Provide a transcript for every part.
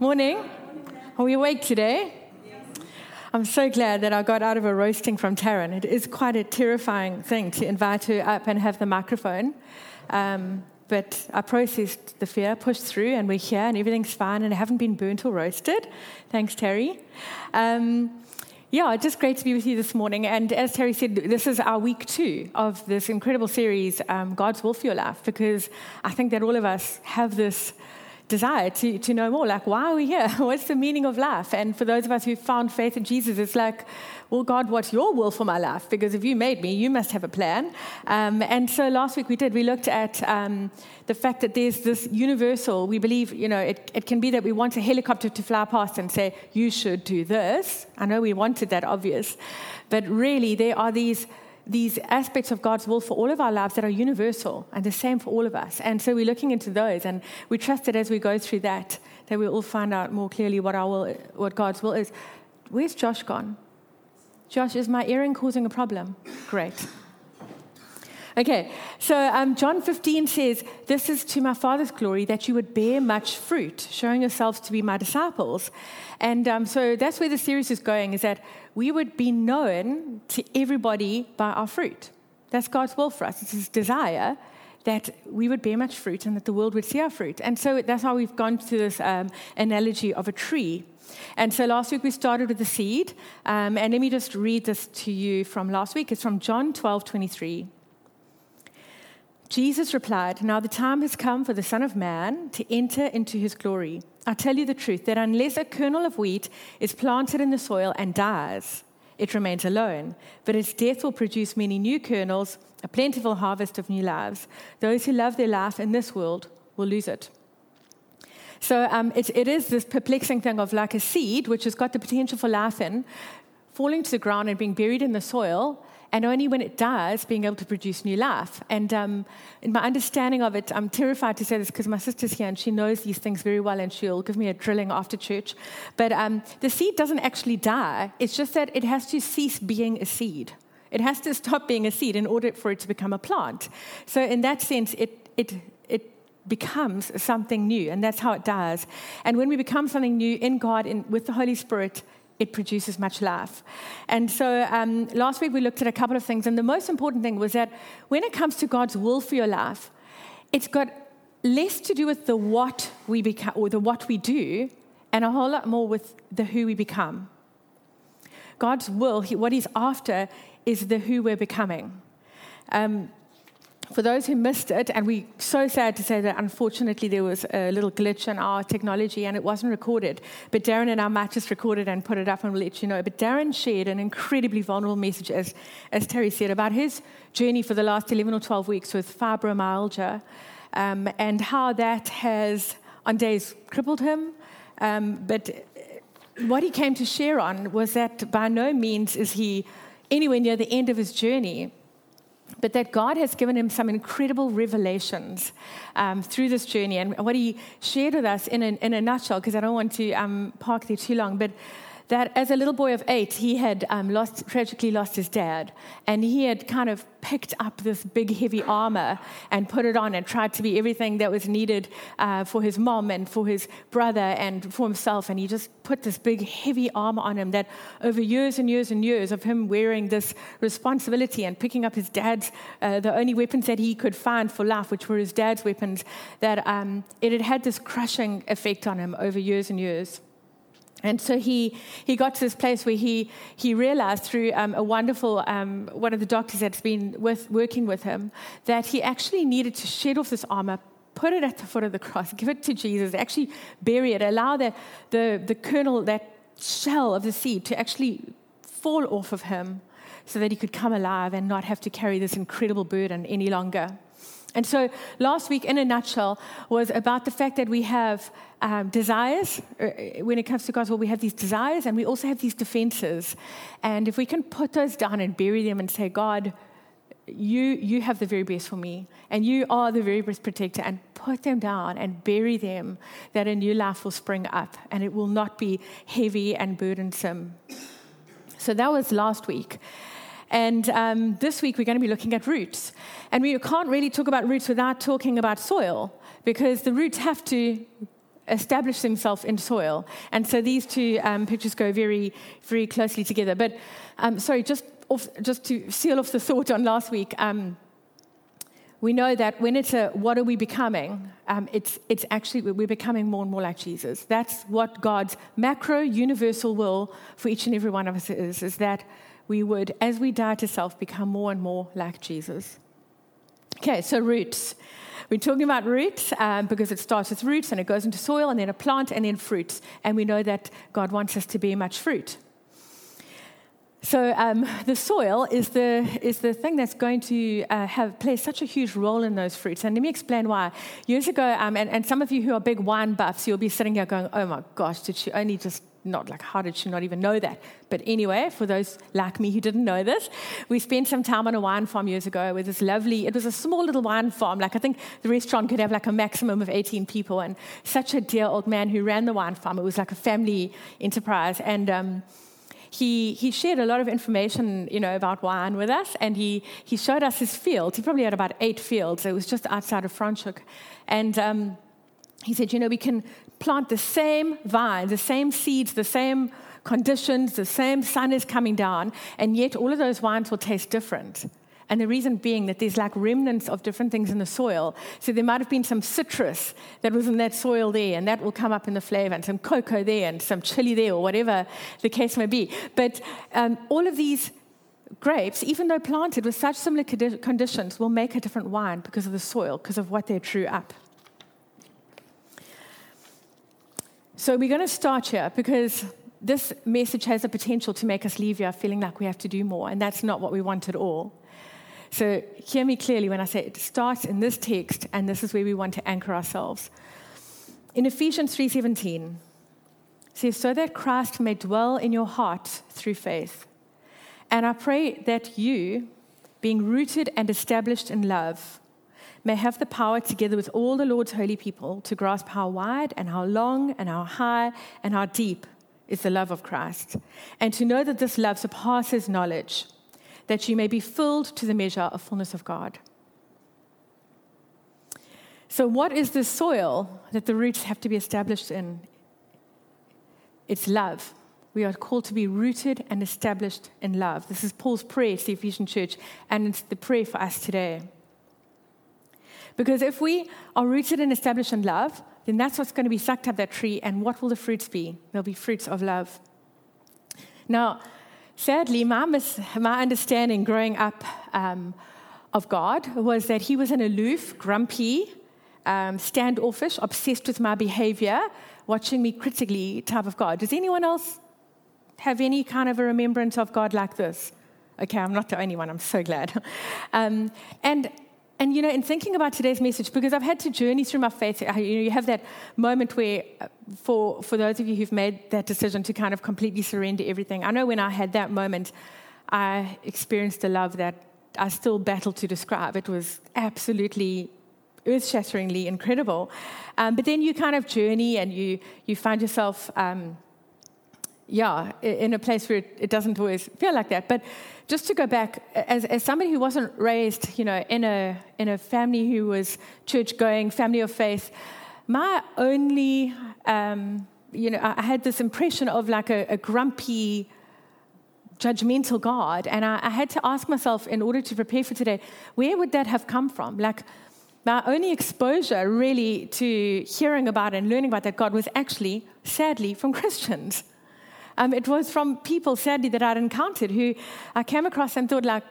Morning. Are we awake today? I'm so glad that I got out of a roasting from Taryn. It is quite a terrifying thing to invite her up and have the microphone. Um, but I processed the fear, pushed through, and we're here, and everything's fine, and I haven't been burnt or roasted. Thanks, Terry. Um, yeah, just great to be with you this morning. And as Terry said, this is our week two of this incredible series, um, God's Will for Your Life, because I think that all of us have this desire to, to know more. Like, why are we here? What's the meaning of life? And for those of us who found faith in Jesus, it's like, well, God, what's your will for my life? Because if you made me, you must have a plan. Um, and so last week we did. We looked at um, the fact that there's this universal, we believe, you know, it, it can be that we want a helicopter to fly past and say, you should do this. I know we wanted that obvious. But really, there are these these aspects of God's will for all of our lives that are universal and the same for all of us. And so we're looking into those, and we trust that as we go through that, that we'll all find out more clearly what our will, what God's will is. Where's Josh gone? Josh, is my earring causing a problem? Great. Okay, so um, John 15 says, This is to my Father's glory that you would bear much fruit, showing yourselves to be my disciples. And um, so that's where the series is going, is that we would be known to everybody by our fruit. That's God's will for us. It's His desire that we would bear much fruit and that the world would see our fruit. And so that's how we've gone to this um, analogy of a tree. And so last week we started with the seed. Um, and let me just read this to you from last week. It's from John 12 23. Jesus replied, Now the time has come for the Son of Man to enter into his glory. I tell you the truth that unless a kernel of wheat is planted in the soil and dies, it remains alone. But its death will produce many new kernels, a plentiful harvest of new lives. Those who love their life in this world will lose it. So um, it, it is this perplexing thing of like a seed, which has got the potential for life in, falling to the ground and being buried in the soil, and only when it does, being able to produce new life. And um, in my understanding of it, I'm terrified to say this because my sister's here and she knows these things very well, and she'll give me a drilling after church. But um, the seed doesn't actually die, it's just that it has to cease being a seed. It has to stop being a seed in order for it to become a plant. So, in that sense, it, it, it becomes something new, and that's how it does. And when we become something new in God, in, with the Holy Spirit, it produces much life. And so um, last week we looked at a couple of things, and the most important thing was that when it comes to God's will for your life, it's got less to do with the what we become or the what we do, and a whole lot more with the who we become. God's will, what He's after, is the who we're becoming. Um, for those who missed it, and we're so sad to say that unfortunately there was a little glitch in our technology and it wasn't recorded. But Darren and I might just record it and put it up and we'll let you know. But Darren shared an incredibly vulnerable message, as, as Terry said, about his journey for the last 11 or 12 weeks with fibromyalgia um, and how that has, on days, crippled him. Um, but what he came to share on was that by no means is he anywhere near the end of his journey but that God has given him some incredible revelations um, through this journey. And what he shared with us in a, in a nutshell, because I don't want to um, park there too long, but that as a little boy of eight, he had um, lost, tragically lost his dad. And he had kind of picked up this big, heavy armor and put it on and tried to be everything that was needed uh, for his mom and for his brother and for himself. And he just put this big, heavy armor on him that over years and years and years of him wearing this responsibility and picking up his dad's, uh, the only weapons that he could find for life, which were his dad's weapons, that um, it had had this crushing effect on him over years and years. And so he, he got to this place where he, he realized through um, a wonderful, um, one of the doctors that's been with, working with him, that he actually needed to shed off this armor, put it at the foot of the cross, give it to Jesus, actually bury it, allow the, the, the kernel, that shell of the seed to actually fall off of him so that he could come alive and not have to carry this incredible burden any longer. And so last week, in a nutshell, was about the fact that we have um, desires. Uh, when it comes to God's will, we have these desires and we also have these defenses. And if we can put those down and bury them and say, God, you, you have the very best for me, and you are the very best protector, and put them down and bury them, that a new life will spring up and it will not be heavy and burdensome. So that was last week. And um, this week we're going to be looking at roots. And we can't really talk about roots without talking about soil because the roots have to establish themselves in soil. And so these two um, pictures go very, very closely together. But um, sorry, just, off, just to seal off the thought on last week. Um, we know that when it's a what are we becoming, um, it's, it's actually we're becoming more and more like Jesus. That's what God's macro universal will for each and every one of us is, is that we would, as we die to self, become more and more like Jesus. Okay, so roots. We're talking about roots um, because it starts with roots and it goes into soil and then a plant and then fruits. And we know that God wants us to bear much fruit. So um, the soil is the, is the thing that's going to uh, have play such a huge role in those fruits. And let me explain why. Years ago, um, and, and some of you who are big wine buffs, you'll be sitting here going, oh my gosh, did she only just not like how did she not even know that? But anyway, for those like me who didn't know this, we spent some time on a wine farm years ago with this lovely, it was a small little wine farm. Like I think the restaurant could have like a maximum of 18 people and such a dear old man who ran the wine farm. It was like a family enterprise. And um, he, he shared a lot of information, you know, about wine with us, and he, he showed us his fields. He probably had about eight fields. It was just outside of Franschhoek. And um, he said, you know, we can plant the same vine, the same seeds, the same conditions, the same sun is coming down, and yet all of those wines will taste different. And the reason being that there's like remnants of different things in the soil. So there might have been some citrus that was in that soil there, and that will come up in the flavor, and some cocoa there, and some chili there, or whatever the case may be. But um, all of these grapes, even though planted with such similar conditions, will make a different wine because of the soil, because of what they drew up. So we're going to start here because this message has the potential to make us leave here feeling like we have to do more, and that's not what we want at all. So hear me clearly when I say it starts in this text, and this is where we want to anchor ourselves. In Ephesians 3:17, says, "So that Christ may dwell in your heart through faith." And I pray that you, being rooted and established in love, may have the power, together with all the Lord's holy people, to grasp how wide and how long and how high and how deep is the love of Christ, and to know that this love surpasses knowledge that you may be filled to the measure of fullness of God. So, what is the soil that the roots have to be established in? It's love. We are called to be rooted and established in love. This is Paul's prayer to the Ephesian church, and it's the prayer for us today. Because if we are rooted and established in love, then that's what's going to be sucked up that tree, and what will the fruits be? They'll be fruits of love. Now, Sadly, my, mis- my understanding growing up um, of God was that he was an aloof, grumpy, um, standoffish, obsessed with my behavior, watching me critically type of God. Does anyone else have any kind of a remembrance of God like this? Okay, I'm not the only one. I'm so glad. Um, and and you know, in thinking about today's message, because I've had to journey through my faith, you know, you have that moment where, uh, for for those of you who've made that decision to kind of completely surrender everything, I know when I had that moment, I experienced a love that I still battle to describe. It was absolutely earth-shatteringly incredible. Um, but then you kind of journey and you you find yourself. Um, yeah, in a place where it, doesn't always feel like that. But just to go back, as, as somebody who wasn't raised, you know, in a in a family who was church going, family of faith, my only, um, you know, I had this impression of like a, a grumpy, judgmental God, and I, I had to ask myself, in order to prepare for today, where would that have come from? Like. My only exposure really to hearing about and learning about that God was actually, sadly, from Christians. Um, it was from people, sadly, that I'd encountered who I came across and thought, like,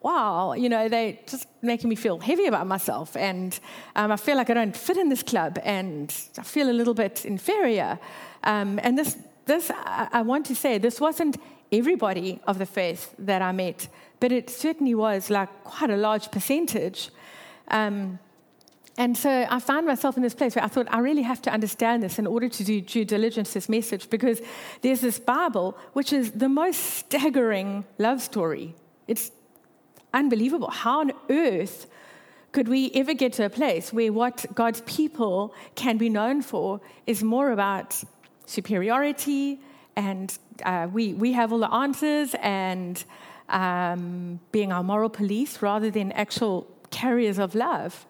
wow, you know, they just making me feel heavy about myself. And um, I feel like I don't fit in this club and I feel a little bit inferior. Um, and this, this I, I, want to say, this wasn't everybody of the faith that I met, but it certainly was like quite a large percentage. Um, and so I found myself in this place where I thought, I really have to understand this in order to do due diligence this message because there's this Bible, which is the most staggering love story. It's unbelievable. How on earth could we ever get to a place where what God's people can be known for is more about superiority and uh, we, we have all the answers and um, being our moral police rather than actual carriers of love?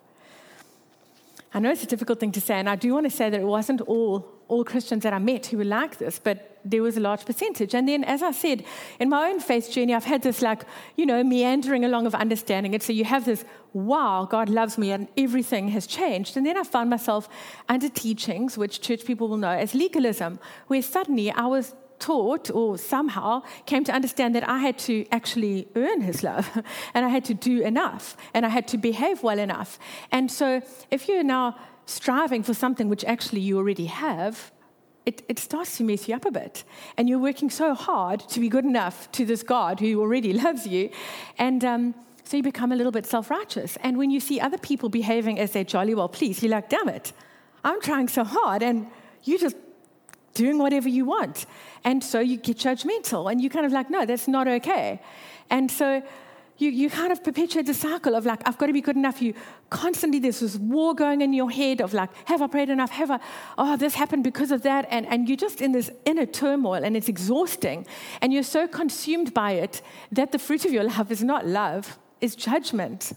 I know it's a difficult thing to say, and I do want to say that it wasn't all, all Christians that I met who were like this, but there was a large percentage. And then, as I said, in my own faith journey, I've had this, like, you know, meandering along of understanding it. So you have this, wow, God loves me, and everything has changed. And then I found myself under teachings, which church people will know as legalism, where suddenly I was taught or somehow came to understand that I had to actually earn his love and I had to do enough and I had to behave well enough. And so if you're now striving for something which actually you already have, it, it starts to mess you up a bit. And you're working so hard to be good enough to this God who already loves you. And um, so you become a little bit self righteous. And when you see other people behaving as they're jolly well pleased, you're like, damn it, I'm trying so hard. And you just doing whatever you want. And so you get judgmental and you're kind of like, no, that's not okay. And so you, you kind of perpetuate the cycle of like, I've got to be good enough. You constantly, there's this war going in your head of like, have I prayed enough? Have I, oh, this happened because of that. And, and you're just in this inner turmoil and it's exhausting. And you're so consumed by it that the fruit of your love is not love, it's judgment.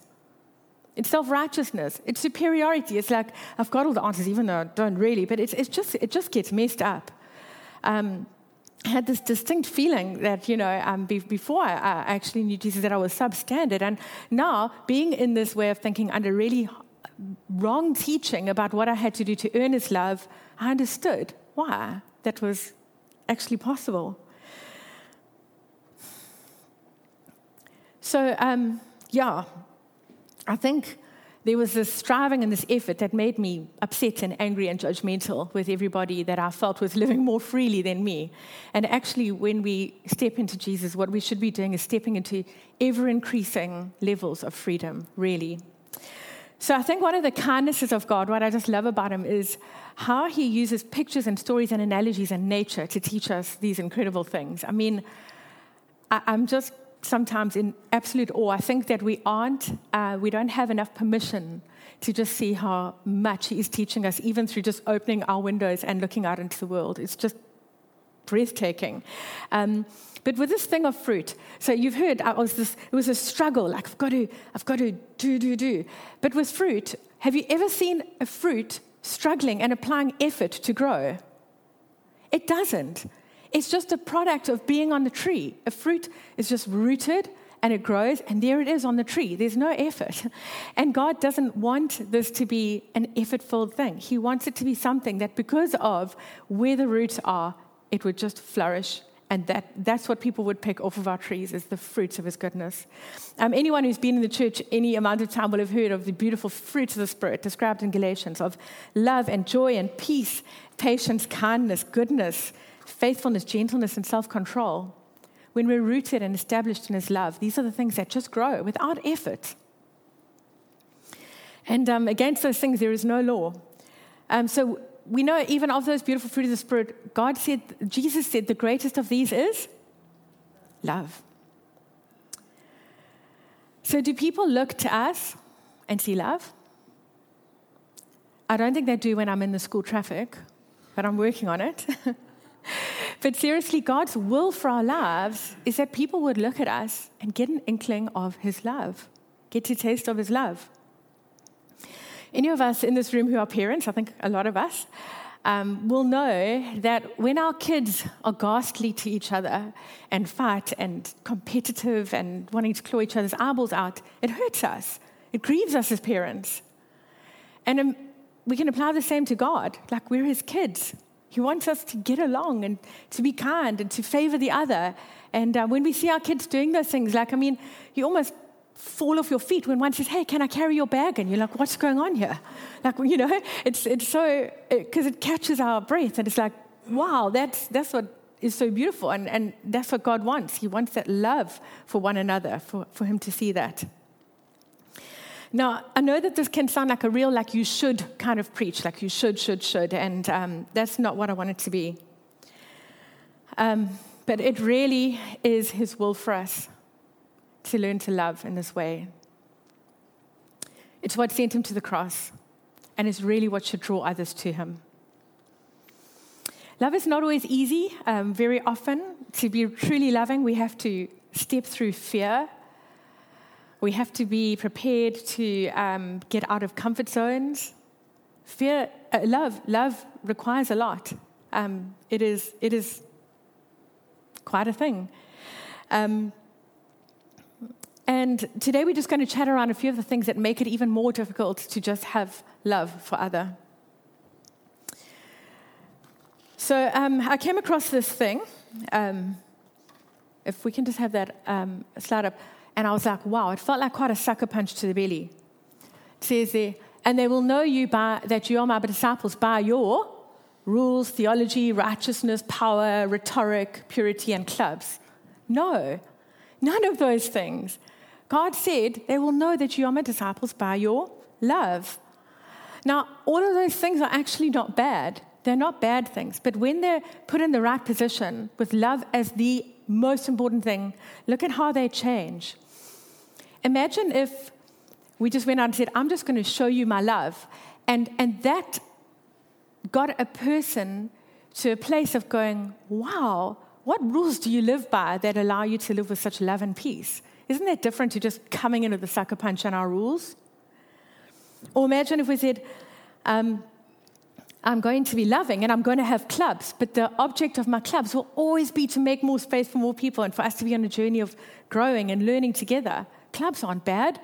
It's self righteousness. It's superiority. It's like, I've got all the answers, even though I don't really, but it's, it's just, it just gets messed up. Um, I had this distinct feeling that, you know, um, be, before I, actually knew Jesus, that I was substandard. And now, being in this way of thinking under really wrong teaching about what I had to do to earn his love, I understood why that was actually possible. So, um, yeah, I think there was this striving and this effort that made me upset and angry and judgmental with everybody that I felt was living more freely than me. And actually, when we step into Jesus, what we should be doing is stepping into ever increasing levels of freedom, really. So I think one of the kindnesses of God, what I just love about Him, is how He uses pictures and stories and analogies and nature to teach us these incredible things. I mean, I, I'm just sometimes in absolute awe. I think that we aren't, uh, we don't have enough permission to just see how much He is teaching us, even through just opening our windows and looking out into the world. It's just breathtaking. Um, but with this thing of fruit, so you've heard I was this, it was a struggle, like I've got to, I've got to do, do, do. But with fruit, have you ever seen a fruit struggling and applying effort to grow? It doesn't. It's just a product of being on the tree. A fruit is just rooted and it grows, and there it is on the tree. There's no effort. And God doesn't want this to be an effort filled thing. He wants it to be something that, because of where the roots are, it would just flourish. And that, that's what people would pick off of our trees is the fruits of his goodness. Um, anyone who's been in the church any amount of time will have heard of the beautiful fruits of the Spirit described in Galatians of love and joy and peace, patience, kindness, goodness, faithfulness, gentleness, and self control, when we're rooted and established in His love, these are the things that just grow without effort. And um, against those things, there is no law. Um, so we know even of those beautiful fruit of the Spirit, God said, Jesus said, the greatest of these is love. So do people look to us and see love? I don't think they do when I'm in the school traffic, but I'm working on it. but seriously, God's will for our lives is that people would look at us and get an inkling of His love, get to taste of His love. Any of us in this room who are parents, I think a lot of us, um, will know that when our kids are ghastly to each other and fight and competitive and wanting to claw each other's eyeballs out, it hurts us. It grieves us as parents. And um, we can apply the same to God, like we're His kids. He wants us to get along and to be kind and to favor the other. And uh, when we see our kids doing those things, like, I mean, you almost fall off your feet when one says, Hey, can I carry your bag? And you're like, What's going on here? Like, you know, it's, it's so, because it, it catches our breath and it's like, Wow, that's, that's what is so beautiful. And, and that's what God wants. He wants that love for one another, for, for Him to see that. Now, I know that this can sound like a real, like you should kind of preach, like you should, should, should, and um, that's not what I want it to be. Um, but it really is His will for us to learn to love in this way. It's what sent Him to the cross, and it's really what should draw others to Him. Love is not always easy. Um, very often, to be truly loving, we have to step through fear we have to be prepared to um, get out of comfort zones. fear, uh, love, love requires a lot. Um, it, is, it is quite a thing. Um, and today we're just going to chat around a few of the things that make it even more difficult to just have love for other. So um, I came across this thing. Um, if we can just have that um, slide up. And I was like, wow, it felt like quite a sucker punch to the belly. It says there, and they will know you by that you are my disciples by your rules, theology, righteousness, power, rhetoric, purity, and clubs. No, none of those things. God said they will know that you are my disciples by your love. Now, all of those things are actually not bad. They're not bad things. But when they're put in the right position with love as the most important thing, look at how they change. Imagine if we just went out and said, I'm just going to show you my love. And, and that got a person to a place of going, wow, what rules do you live by that allow you to live with such love and peace? Isn't that different to just coming in with the sucker punch and our rules? Or imagine if we said, um, I'm going to be loving and I'm going to have clubs, but the object of my clubs will always be to make more space for more people and for us to be on a journey of growing and learning together. Clubs aren't bad,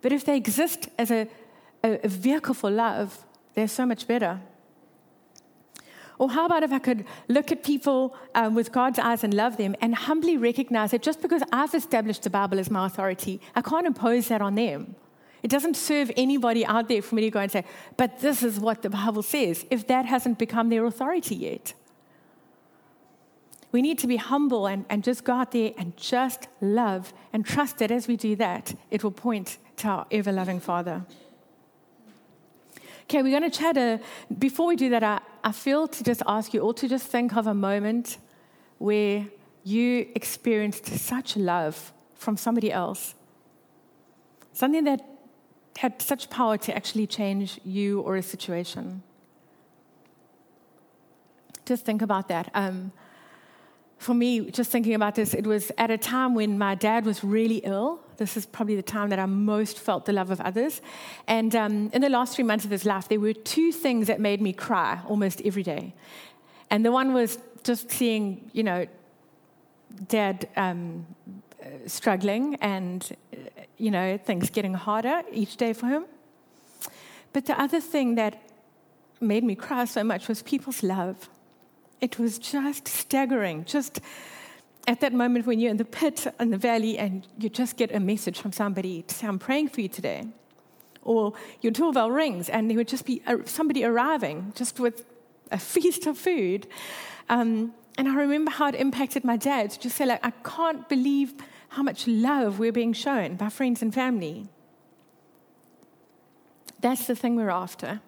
but if they exist as a, a, vehicle for love, they're so much better. Or how about if I could look at people um, with God's eyes and love them and humbly recognize that just because I've established the Bible as my authority, I can't impose that on them. It doesn't serve anybody out there for me to go and say, but this is what the Bible says, if that hasn't become their authority yet. We need to be humble and, and just go out there and just love and trust that as we do that, it will point to our ever loving Father. Okay, we're going to chat. A, before we do that, I, I feel to just ask you all to just think of a moment where you experienced such love from somebody else. Something that had such power to actually change you or a situation. Just think about that. Um, for me, just thinking about this, it was at a time when my dad was really ill. This is probably the time that I most felt the love of others. And um, in the last three months of his life, there were two things that made me cry almost every day. And the one was just seeing, you know, dad um, struggling and, you know, things getting harder each day for him. But the other thing that made me cry so much was people's love. It was just staggering, just at that moment when you're in the pit in the valley and you just get a message from somebody to say, I'm praying for you today. Or your doorbell rings and there would just be somebody arriving just with a feast of food. Um, and I remember how it impacted my dad to just say, like, I can't believe how much love we're being shown by friends and family. That's the thing we're after.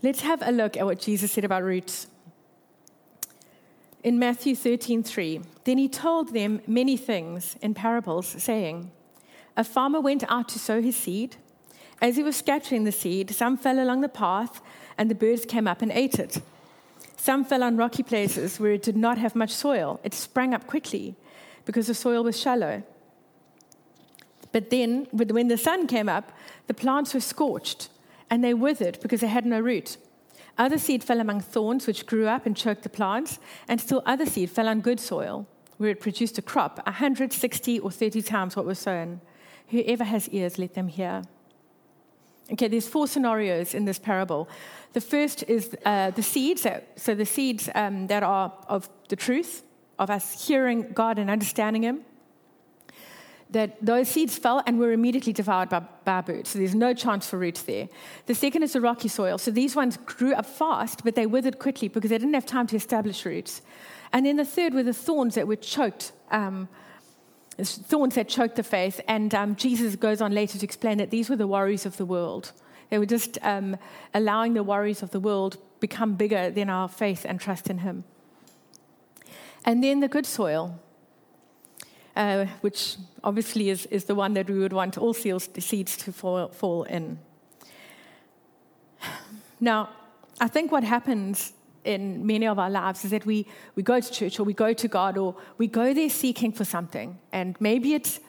Let's have a look at what Jesus said about roots in Matthew 13:3. Then he told them many things in parables, saying, A farmer went out to sow his seed. As he was scattering the seed, some fell along the path, and the birds came up and ate it. Some fell on rocky places where it did not have much soil. It sprang up quickly because the soil was shallow. But then, when the sun came up, the plants were scorched and they withered because they had no root. Other seed fell among thorns, which grew up and choked the plants, and still other seed fell on good soil, where it produced a crop 160 or 30 times what was sown. Whoever has ears, let them hear. Okay, there's four scenarios in this parable. The first is uh, the seeds, so the seeds um, that are of the truth, of us hearing God and understanding Him that those seeds fell and were immediately devoured by, by birds. So there's no chance for roots there. The second is the rocky soil. So these ones grew up fast, but they withered quickly because they didn't have time to establish roots. And then the third were the thorns that were choked. Um, thorns that choked the faith. And um, Jesus goes on later to explain that these were the worries of the world. They were just um, allowing the worries of the world become bigger than our faith and trust in Him. And then the good soil uh, which obviously is, is the one that we would want all seeds to fall, fall in. Now, I think what happens in many of our lives is that we, we go to church or we go to God or we go there seeking for something. And maybe it's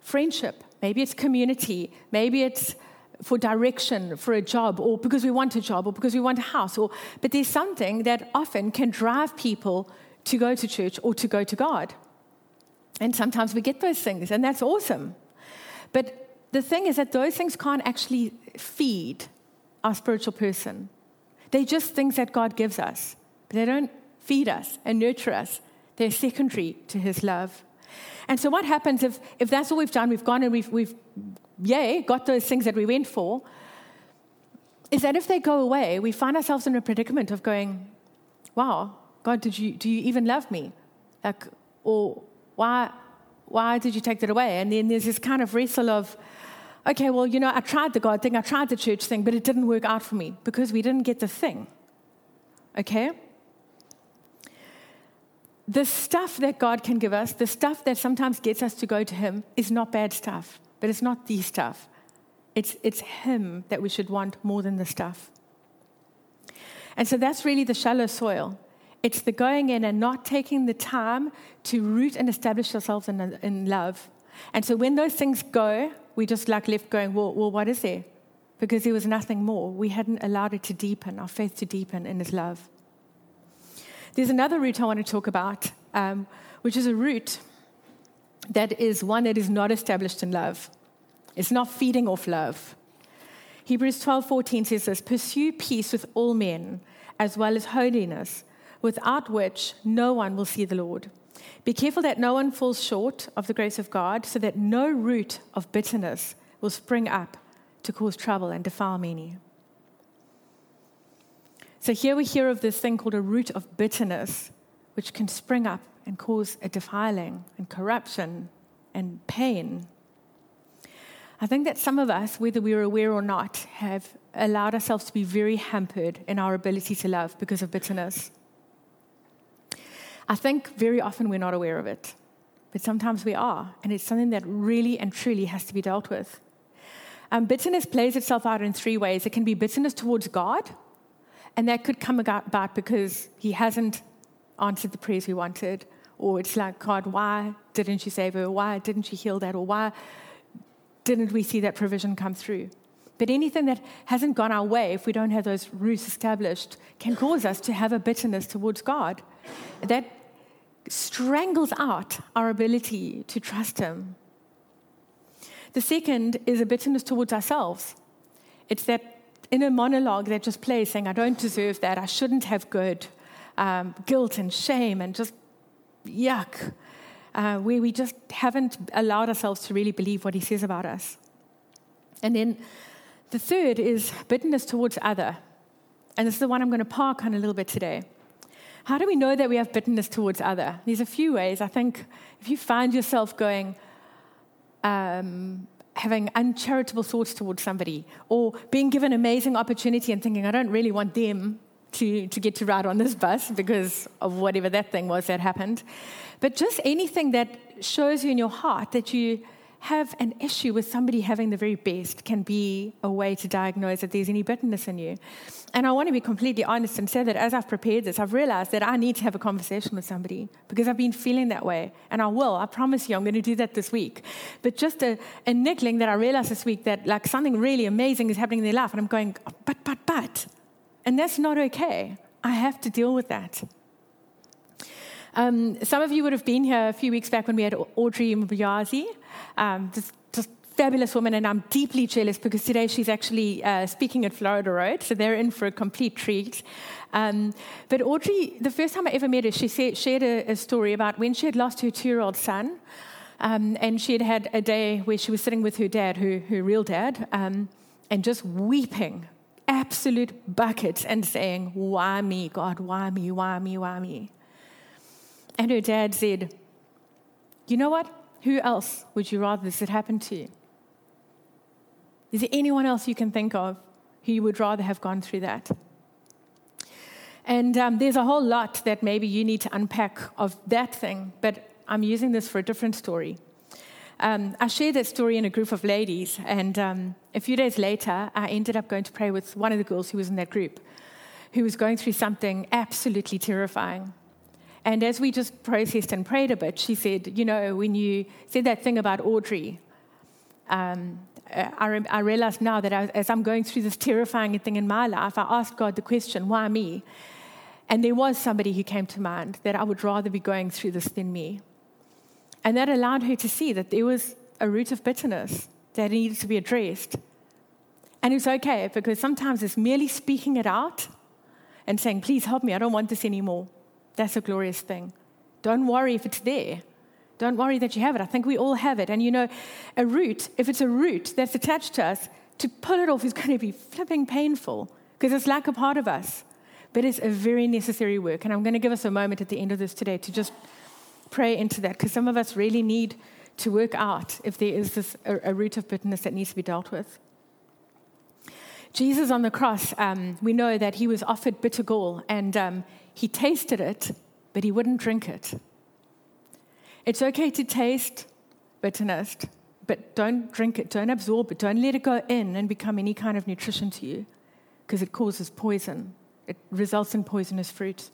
friendship, maybe it's community, maybe it's for direction for a job or because we want a job or because we want a house or but there's something that often can drive people to go to church or to go to God. And sometimes we get those things and that's awesome. But the thing is that those things can't actually feed our spiritual person. They're just things that God gives us, but they don't feed us and nurture us. They're secondary to His love. And so, what happens if, if that's all we've done? We've gone and we've, we've, yay, got those things that we went for. Is that if they go away, we find ourselves in a predicament of going, wow, God, did you, do you even love me? Like, or why, why did you take that away? And then there's this kind of wrestle of, okay, well, you know, I tried the God thing, I tried the church thing, but it didn't work out for me because we didn't get the thing. Okay? The stuff that God can give us, the stuff that sometimes gets us to go to Him, is not bad stuff, but it's not the stuff. It's, it's Him that we should want more than the stuff. And so that's really the shallow soil. It's the going in and not taking the time to root and establish ourselves in, in love. And so when those things go, we just like left going, well, well, what is there? Because there was nothing more. We hadn't allowed it to deepen, our faith to deepen in His love. There's another root I want to talk about, um, which is a root that is one that is not established in love. It's not feeding off love. Hebrews 12:14 says this, "Pursue peace with all men, as well as holiness, without which no one will see the Lord." Be careful that no one falls short of the grace of God, so that no root of bitterness will spring up to cause trouble and defile many. So here we hear of this thing called a root of bitterness, which can spring up and cause a defiling and corruption and pain. I think that some of us, whether we are aware or not, have allowed ourselves to be very hampered in our ability to love because of bitterness. I think very often we're not aware of it, but sometimes we are, and it's something that really and truly has to be dealt with. Um, bitterness plays itself out in three ways. It can be bitterness towards God, and that could come about because He hasn't answered the prayers we wanted, or it's like, God, why didn't you save her? Why didn't you heal that? Or why didn't we see that provision come through? But anything that hasn't gone our way, if we don't have those roots established, can cause us to have a bitterness towards God. That strangles out our ability to trust Him. The second is a bitterness towards ourselves. It's that inner monologue that just plays saying, I don't deserve that, I shouldn't have good, um, guilt and shame and just yuck, uh, where we just haven't allowed ourselves to really believe what He says about us. And then the third is bitterness towards other. And this is the one I'm going to park on a little bit today. How do we know that we have bitterness towards other? There's a few ways. I think if you find yourself going, um, having uncharitable thoughts towards somebody, or being given amazing opportunity and thinking, I don't really want them to, to get to ride on this bus because of whatever that thing was that happened. But just anything that shows you in your heart that you have an issue with somebody having the very best can be a way to diagnose that there's any bitterness in you. And I want to be completely honest and say that as I've prepared this, I've realized that I need to have a conversation with somebody because I've been feeling that way. And I will, I promise you, I'm going to do that this week. But just a, a niggling that I realized this week that like something really amazing is happening in their life. And I'm going, but, but, but. And that's not okay. I have to deal with that. Um, some of you would have been here a few weeks back when we had Audrey Mbuyazi, um, just, just fabulous woman, and I'm deeply jealous because today she's actually uh, speaking at Florida Road, so they're in for a complete treat. Um, but Audrey, the first time I ever met her, she said, shared a, a, story about when she had lost her two-year-old son, um, and she had had a day where she was sitting with her dad, her, her real dad, um, and just weeping absolute buckets and saying, Why me, God? Why me? Why me? Why me? And her dad said, You know what? Who else would you rather this had happened to? you? Is there anyone else you can think of who you would rather have gone through that? And um, there's a whole lot that maybe you need to unpack of that thing, but I'm using this for a different story. Um, I shared that story in a group of ladies, and um, a few days later, I ended up going to pray with one of the girls who was in that group, who was going through something absolutely terrifying. And as we just processed and prayed a bit, she said, You know, when you said that thing about Audrey, um, uh, I, I realize now that I, as I'm going through this terrifying thing in my life, I asked God the question, why me? And there was somebody who came to mind that I would rather be going through this than me. And that allowed her to see that there was a root of bitterness that needed to be addressed. And it's okay because sometimes it's merely speaking it out and saying, Please help me, I don't want this anymore. That's a glorious thing. Don't worry if it's there. Don't worry that you have it. I think we all have it. And you know, a root, if it's a root that's attached to us, to pull it off is going to be flipping painful because it's like a part of us. But it's a very necessary work. And I'm going to give us a moment at the end of this today to just pray into that because some of us really need to work out if there is this, a, a root of bitterness that needs to be dealt with. Jesus on the cross, um, we know that he was offered bitter gall and um, he tasted it, but he wouldn't drink it. It's okay to taste bitterness, but don't drink it, don't absorb it, don't let it go in and become any kind of nutrition to you because it causes poison. It results in poisonous fruit.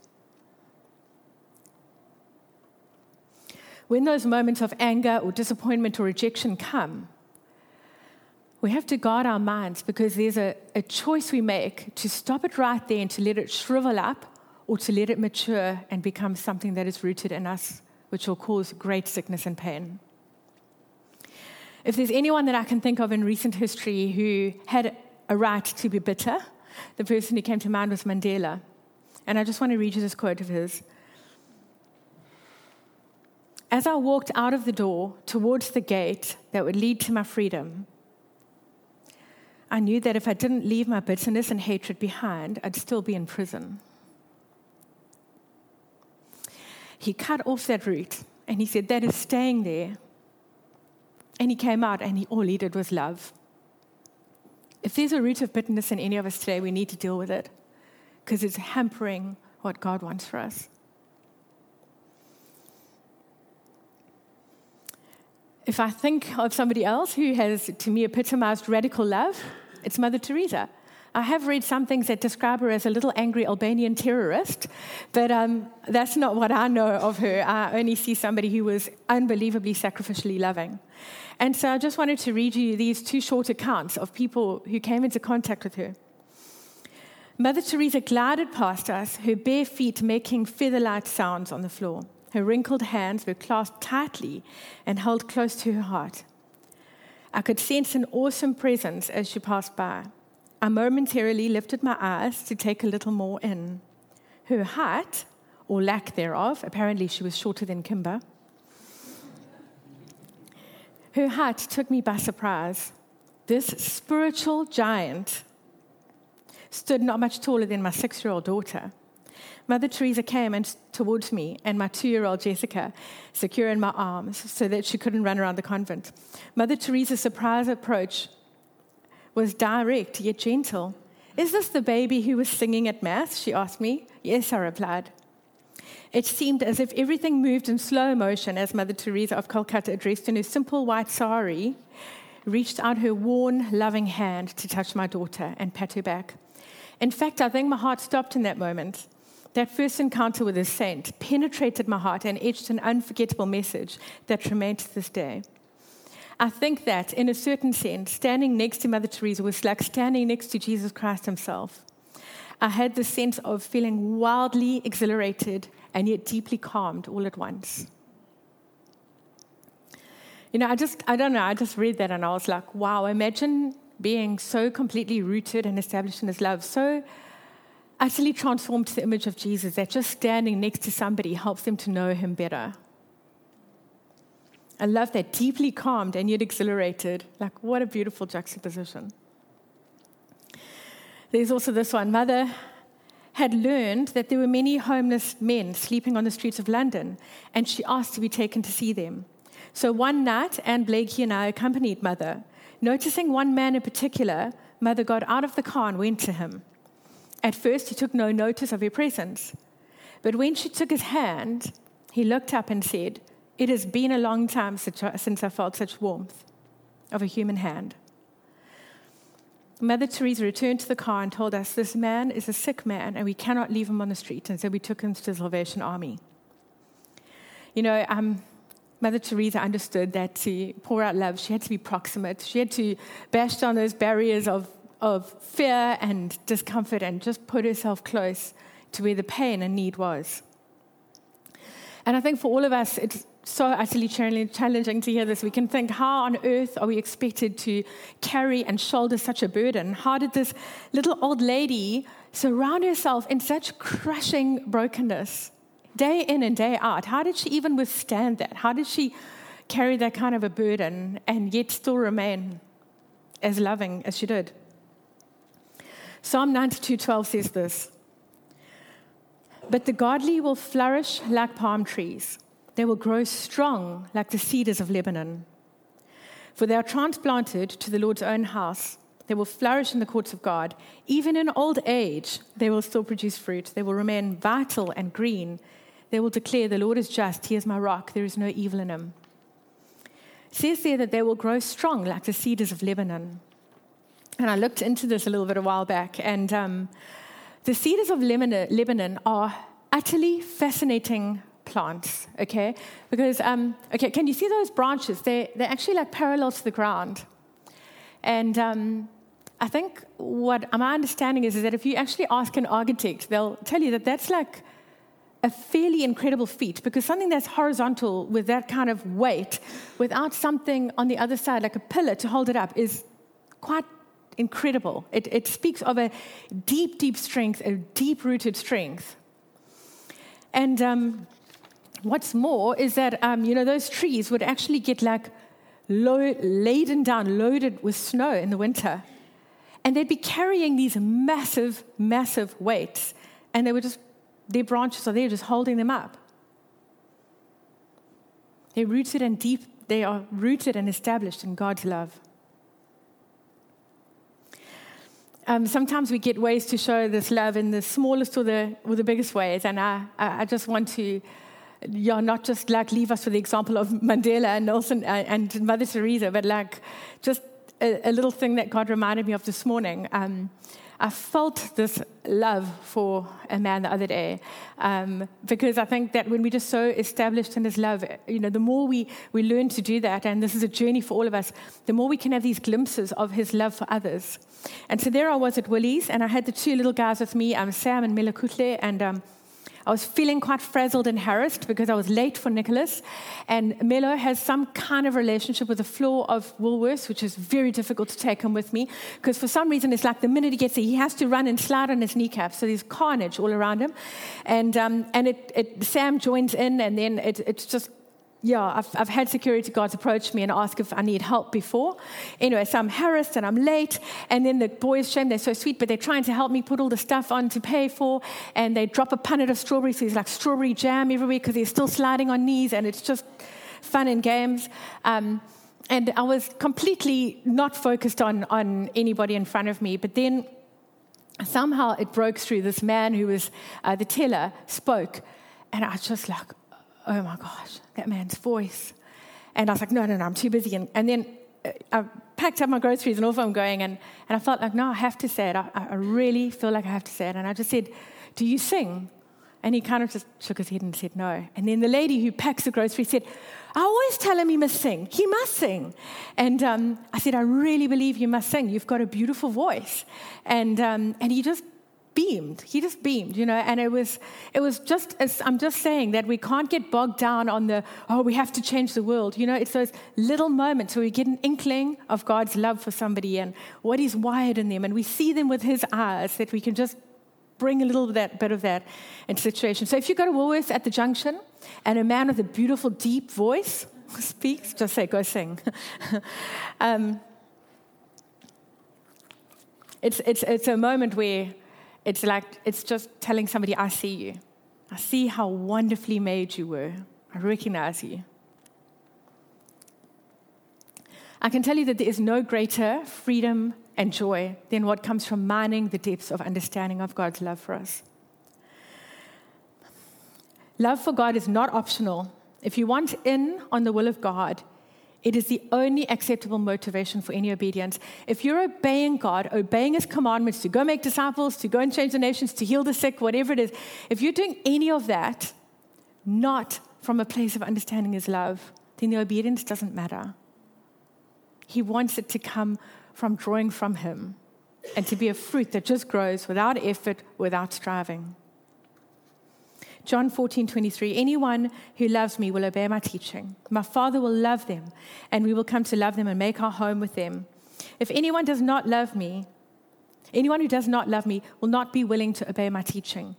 When those moments of anger or disappointment or rejection come, we have to guard our minds because there's a, a choice we make to stop it right there and to let it shrivel up or to let it mature and become something that is rooted in us, which will cause great sickness and pain. If there's anyone that I can think of in recent history who had a right to be bitter, the person who came to mind was Mandela. And I just want to read you this quote of his. As I walked out of the door towards the gate that would lead to my freedom, I knew that if I didn't leave my bitterness and hatred behind, I'd still be in prison. He cut off that root and he said, That is staying there. And he came out and he, all he did was love. If there's a root of bitterness in any of us today, we need to deal with it because it's hampering what God wants for us. If I think of somebody else who has, to me, epitomized radical love, it's Mother Teresa. I have read some things that describe her as a little angry Albanian terrorist, but um, that's not what I know of her. I only see somebody who was unbelievably sacrificially loving. And so I just wanted to read you these two short accounts of people who came into contact with her. Mother Teresa glided past us, her bare feet making feather light sounds on the floor. Her wrinkled hands were clasped tightly and held close to her heart. I could sense an awesome presence as she passed by. I momentarily lifted my eyes to take a little more in. Her height, or lack thereof, apparently she was shorter than Kimber, her height took me by surprise. This spiritual giant stood not much taller than my six year old daughter. Mother Teresa came and towards me and my two year old Jessica, secure in my arms so that she couldn't run around the convent. Mother Teresa's surprise approach was direct yet gentle. Is this the baby who was singing at Mass? She asked me. Yes, I replied. It seemed as if everything moved in slow motion as Mother Teresa of Calcutta, dressed in her simple white sari, reached out her worn, loving hand to touch my daughter and pat her back. In fact, I think my heart stopped in that moment. That first encounter with a saint penetrated my heart and etched an unforgettable message that remains to this day. I think that, in a certain sense, standing next to Mother Teresa was like standing next to Jesus Christ himself. I had the sense of feeling wildly exhilarated and yet deeply calmed all at once. You know, I just, I don't know, I just read that and I was like, wow, imagine being so completely rooted and established in his love, so utterly transformed to the image of Jesus that just standing next to somebody helps them to know him better. I love that deeply calmed and yet exhilarated. Like, what a beautiful juxtaposition. There's also this one Mother had learned that there were many homeless men sleeping on the streets of London, and she asked to be taken to see them. So one night, Anne Blakey and I accompanied Mother. Noticing one man in particular, Mother got out of the car and went to him. At first, he took no notice of her presence. But when she took his hand, he looked up and said, It has been a long time since I felt such warmth of a human hand. Mother Teresa returned to the car and told us this man is a sick man and we cannot leave him on the street. And so we took him to the Salvation Army. You know, um, Mother Teresa understood that to pour out love, she had to be proximate. She had to bash down those barriers of, of fear and discomfort and just put herself close to where the pain and need was. And I think for all of us, it's so utterly challenging to hear this. We can think, how on earth are we expected to carry and shoulder such a burden? How did this little old lady surround herself in such crushing brokenness? day in and day out. How did she even withstand that? How did she carry that kind of a burden and yet still remain as loving as she did? Psalm 92:12 says this. But the godly will flourish like palm trees. They will grow strong like the cedars of Lebanon. For they are transplanted to the Lord's own house. They will flourish in the courts of God. Even in old age, they will still produce fruit. They will remain vital and green they will declare, The Lord is just, He is my rock, there is no evil in him. It says there that they will grow strong like the cedars of Lebanon. And I looked into this a little bit a while back, and um, the cedars of Lebanon are utterly fascinating plants, okay? Because, um, okay, can you see those branches? They're, they're actually like parallel to the ground. And um, I think what my understanding is, is that if you actually ask an architect, they'll tell you that that's like a fairly incredible feat because something that's horizontal with that kind of weight without something on the other side, like a pillar to hold it up, is quite incredible. It, it speaks of a deep, deep strength, a deep rooted strength. And um, what's more is that, um, you know, those trees would actually get like low, laden down, loaded with snow in the winter. And they'd be carrying these massive, massive weights. And they would just their branches are there just holding them up. They're rooted and deep, they are rooted and established in God's love. Um, sometimes we get ways to show this love in the smallest or the, or the biggest ways. And I, I just want to, yeah, not just like leave us with the example of Mandela and Nelson uh, and Mother Teresa, but like just a, a, little thing that God reminded me of this morning. Um, I felt this love for a man the other day um, because I think that when we're just so established in his love, you know, the more we, we learn to do that, and this is a journey for all of us, the more we can have these glimpses of his love for others. And so there I was at Woolies, and I had the two little guys with me, um, Sam and Melakutle, and um, I was feeling quite frazzled and harassed because I was late for Nicholas. And Melo has some kind of relationship with the floor of Woolworths, which is very difficult to take him with me because for some reason it's like the minute he gets there, he has to run and slide on his kneecaps. So there's carnage all around him. And, um, and it, it, Sam joins in, and then it, it's just yeah, I've, I've had security guards approach me and ask if I need help before. Anyway, so I'm harassed and I'm late. And then the boys, shame, they're so sweet, but they're trying to help me put all the stuff on to pay for. And they drop a punnet of strawberries. So there's like strawberry jam everywhere because they're still sliding on knees. And it's just fun and games. Um, and I was completely not focused on, on anybody in front of me. But then somehow it broke through. This man who was uh, the teller spoke. And I was just like, oh my gosh, that man's voice. And I was like, no, no, no, I'm too busy. And, and then uh, I packed up my groceries and off I'm going. And, and I felt like, no, I have to say it. I, I really feel like I have to say it. And I just said, do you sing? And he kind of just shook his head and said no. And then the lady who packs the groceries said, I always tell him he must sing. He must sing. And um, I said, I really believe you must sing. You've got a beautiful voice. And, um, and he just beamed. He just beamed, you know, and it was it was just as I'm just saying that we can't get bogged down on the oh we have to change the world. You know, it's those little moments where we get an inkling of God's love for somebody and what He's wired in them, and we see them with His eyes that we can just bring a little that, bit of that into situation. So if you go to Woolworths at the junction and a man with a beautiful deep voice speaks, just say go sing. um, it's, it's, it's a moment where it's like, it's just telling somebody, I see you. I see how wonderfully made you were. I recognize you. I can tell you that there is no greater freedom and joy than what comes from mining the depths of understanding of God's love for us. Love for God is not optional. If you want in on the will of God, it is the only acceptable motivation for any obedience. If you're obeying God, obeying His commandments to go make disciples, to go and change the nations, to heal the sick, whatever it is, if you're doing any of that, not from a place of understanding His love, then the obedience doesn't matter. He wants it to come from drawing from Him and to be a fruit that just grows without effort, without striving. John 14, 23. Anyone who loves me will obey my teaching. My Father will love them, and we will come to love them and make our home with them. If anyone does not love me, anyone who does not love me will not be willing to obey my teaching.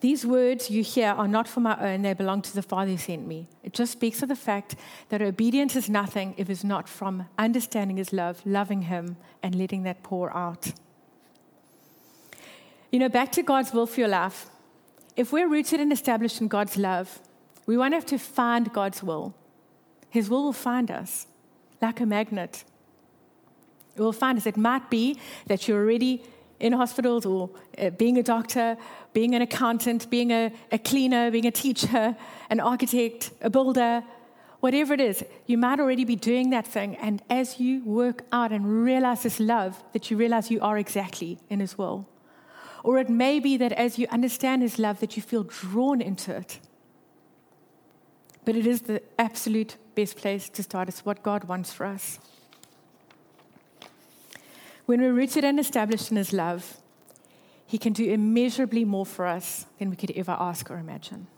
These words you hear are not for my own, they belong to the Father who sent me. It just speaks of the fact that obedience is nothing if it's not from understanding His love, loving Him, and letting that pour out. You know, back to God's will for your life. If we're rooted and established in God's love, we won't have to find God's will. His will will find us like a magnet. It will find us. It might be that you're already in hospitals or uh, being a doctor, being an accountant, being a, a cleaner, being a teacher, an architect, a builder, whatever it is, you might already be doing that thing. And as you work out and realize this love, that you realize you are exactly in His will. Or it may be that as you understand His love, that you feel drawn into it. But it is the absolute best place to start. It's what God wants for us. When we're rooted and established in His love, He can do immeasurably more for us than we could ever ask or imagine.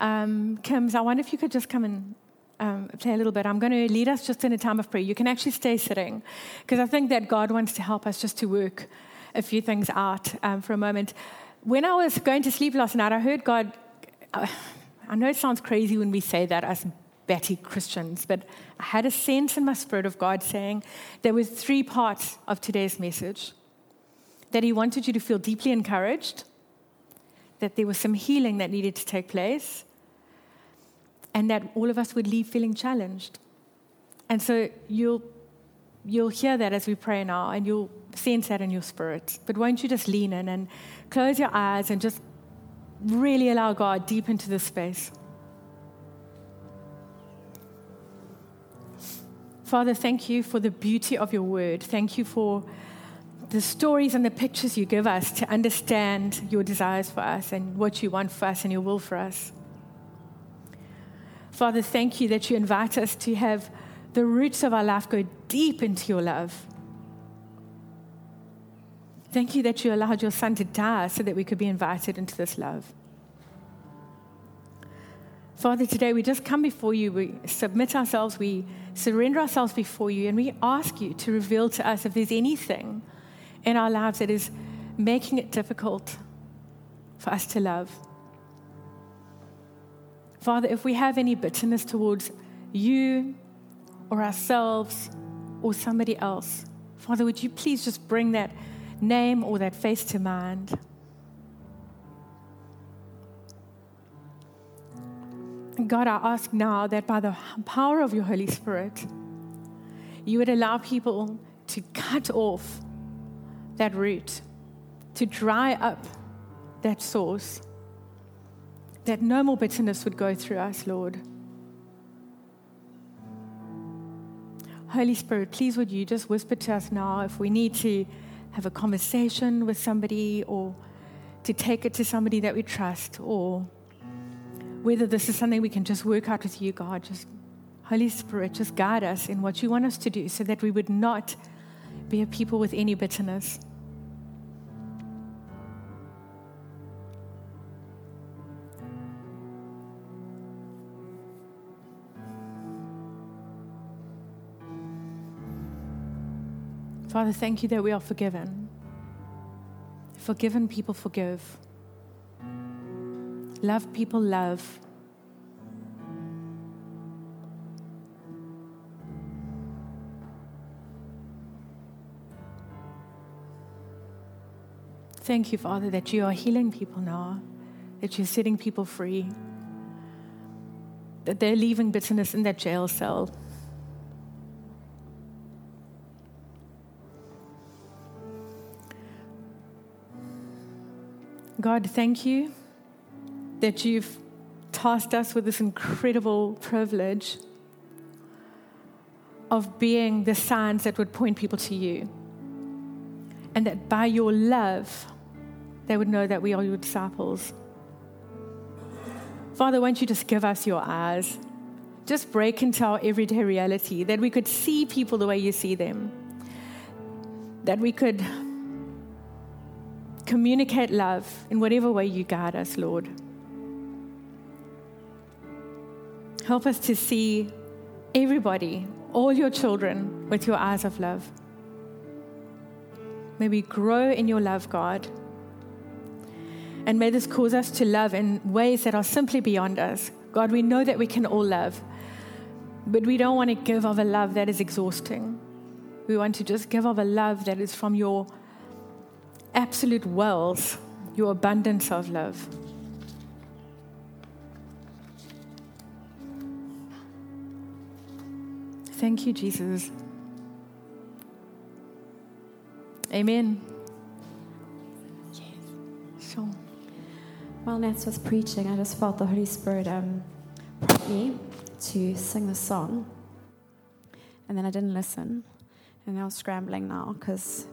Um, Kims, I wonder if you could just come and um, play a little bit. I'm going to lead us just in a time of prayer. You can actually stay sitting because I think that God wants to help us just to work a few things out um, for a moment. When I was going to sleep last night, I heard God. Uh, I know it sounds crazy when we say that as Betty Christians, but I had a sense in my spirit of God saying there were three parts of today's message. That He wanted you to feel deeply encouraged, that there was some healing that needed to take place, and that all of us would leave feeling challenged. And so you'll, you'll hear that as we pray now, and you'll sense that in your spirit. But won't you just lean in and close your eyes and just really allow God deep into this space? Father, thank you for the beauty of your word. Thank you for the stories and the pictures you give us to understand your desires for us and what you want for us and your will for us. Father, thank you that you invite us to have the roots of our life go deep into your love. Thank you that you allowed your son to die so that we could be invited into this love. Father, today we just come before you, we submit ourselves, we surrender ourselves before you, and we ask you to reveal to us if there's anything in our lives that is making it difficult for us to love. Father, if we have any bitterness towards you or ourselves or somebody else, Father, would you please just bring that name or that face to mind? God, I ask now that by the power of your Holy Spirit, you would allow people to cut off that root, to dry up that source, that no more bitterness would go through us, Lord. Holy Spirit, please would you just whisper to us now if we need to have a conversation with somebody or to take it to somebody that we trust or whether this is something we can just work out with you, God, just Holy Spirit, just guide us in what you want us to do so that we would not be a people with any bitterness. Father, thank you that we are forgiven. Forgiven people forgive. Love people love. Thank you, Father, that you are healing people now, that you're setting people free, that they're leaving bitterness in that jail cell. God, thank you that you've tasked us with this incredible privilege of being the signs that would point people to you. And that by your love, they would know that we are your disciples. Father, won't you just give us your eyes? Just break into our everyday reality that we could see people the way you see them, that we could communicate love in whatever way you guide us, Lord. Help us to see everybody, all your children, with your eyes of love. May we grow in your love, God. And may this cause us to love in ways that are simply beyond us. God, we know that we can all love, but we don't want to give of a love that is exhausting. We want to just give of a love that is from your absolute wealth, your abundance of love. Thank you, Jesus. Amen. Sure. While Nats was preaching, I just felt the Holy Spirit um, prompt me to sing the song. And then I didn't listen. And I was scrambling now because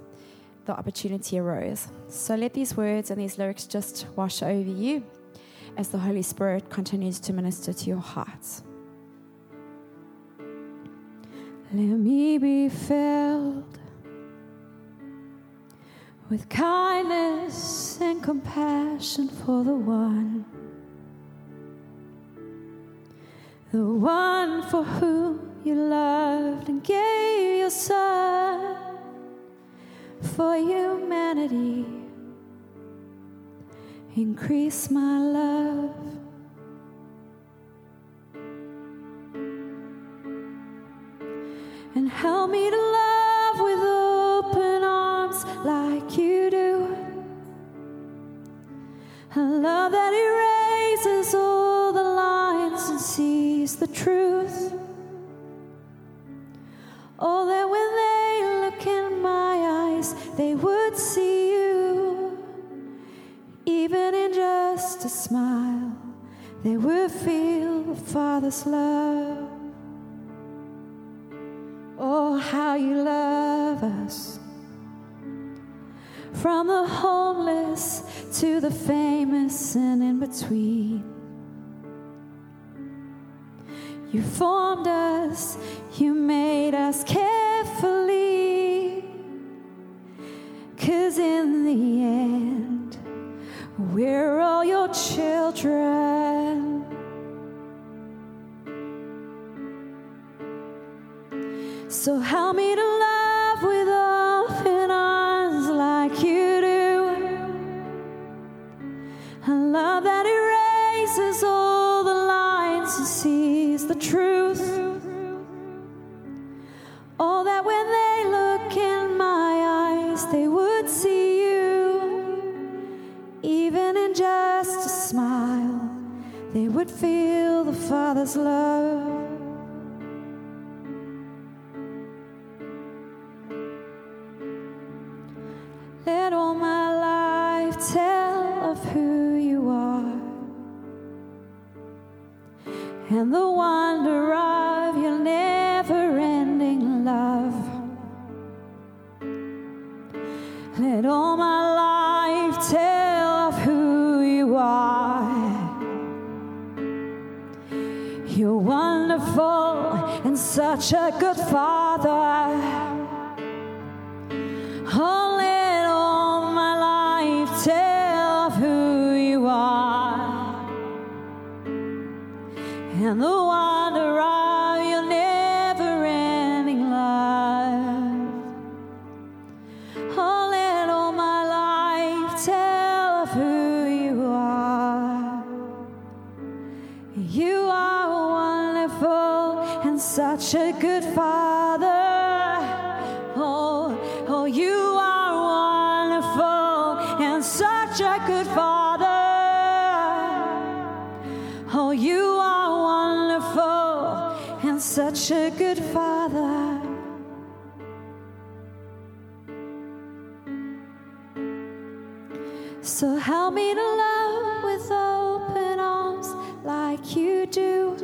the opportunity arose. So let these words and these lyrics just wash over you as the Holy Spirit continues to minister to your hearts. Let me be filled with kindness and compassion for the one, the one for whom you loved and gave your son for humanity. Increase my love. And help me to love with open arms like you do. A love that erases all the lines and sees the truth. Oh, that when they look in my they would see you. Even in just a smile, they would feel the Father's love. Oh, how you love us. From the homeless to the famous and in between. You formed us, you made us carefully. The end, we're all your children. So help me feel the Father's love. And such a good father. Oh, let all my life who you are and the Me to love with open arms like you do.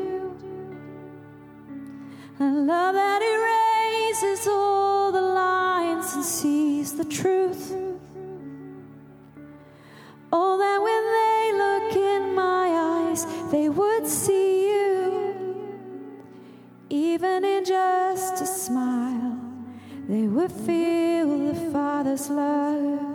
A love that erases all the lines and sees the truth. Oh, that when they look in my eyes, they would see you. Even in just a smile, they would feel the Father's love.